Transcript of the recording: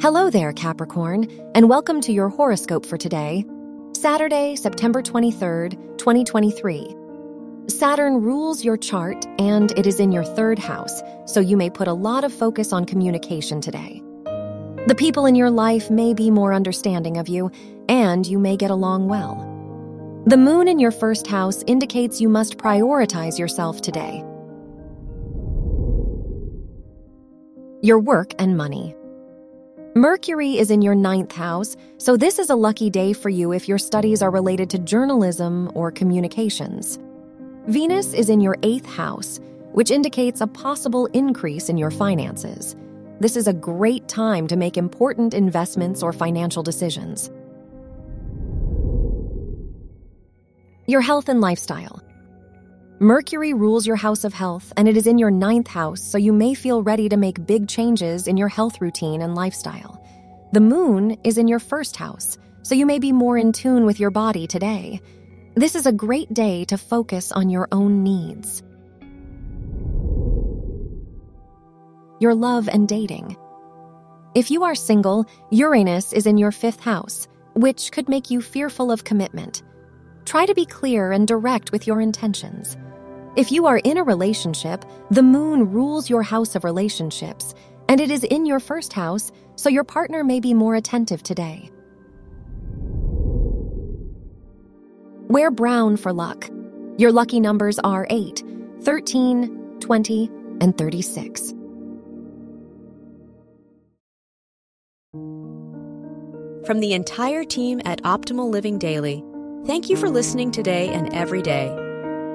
Hello there, Capricorn, and welcome to your horoscope for today, Saturday, September 23rd, 2023. Saturn rules your chart and it is in your third house, so you may put a lot of focus on communication today. The people in your life may be more understanding of you, and you may get along well. The moon in your first house indicates you must prioritize yourself today. Your work and money. Mercury is in your ninth house, so this is a lucky day for you if your studies are related to journalism or communications. Venus is in your eighth house, which indicates a possible increase in your finances. This is a great time to make important investments or financial decisions. Your health and lifestyle. Mercury rules your house of health, and it is in your ninth house, so you may feel ready to make big changes in your health routine and lifestyle. The moon is in your first house, so you may be more in tune with your body today. This is a great day to focus on your own needs. Your love and dating. If you are single, Uranus is in your fifth house, which could make you fearful of commitment. Try to be clear and direct with your intentions. If you are in a relationship, the moon rules your house of relationships, and it is in your first house, so your partner may be more attentive today. Wear brown for luck. Your lucky numbers are 8, 13, 20, and 36. From the entire team at Optimal Living Daily, thank you for listening today and every day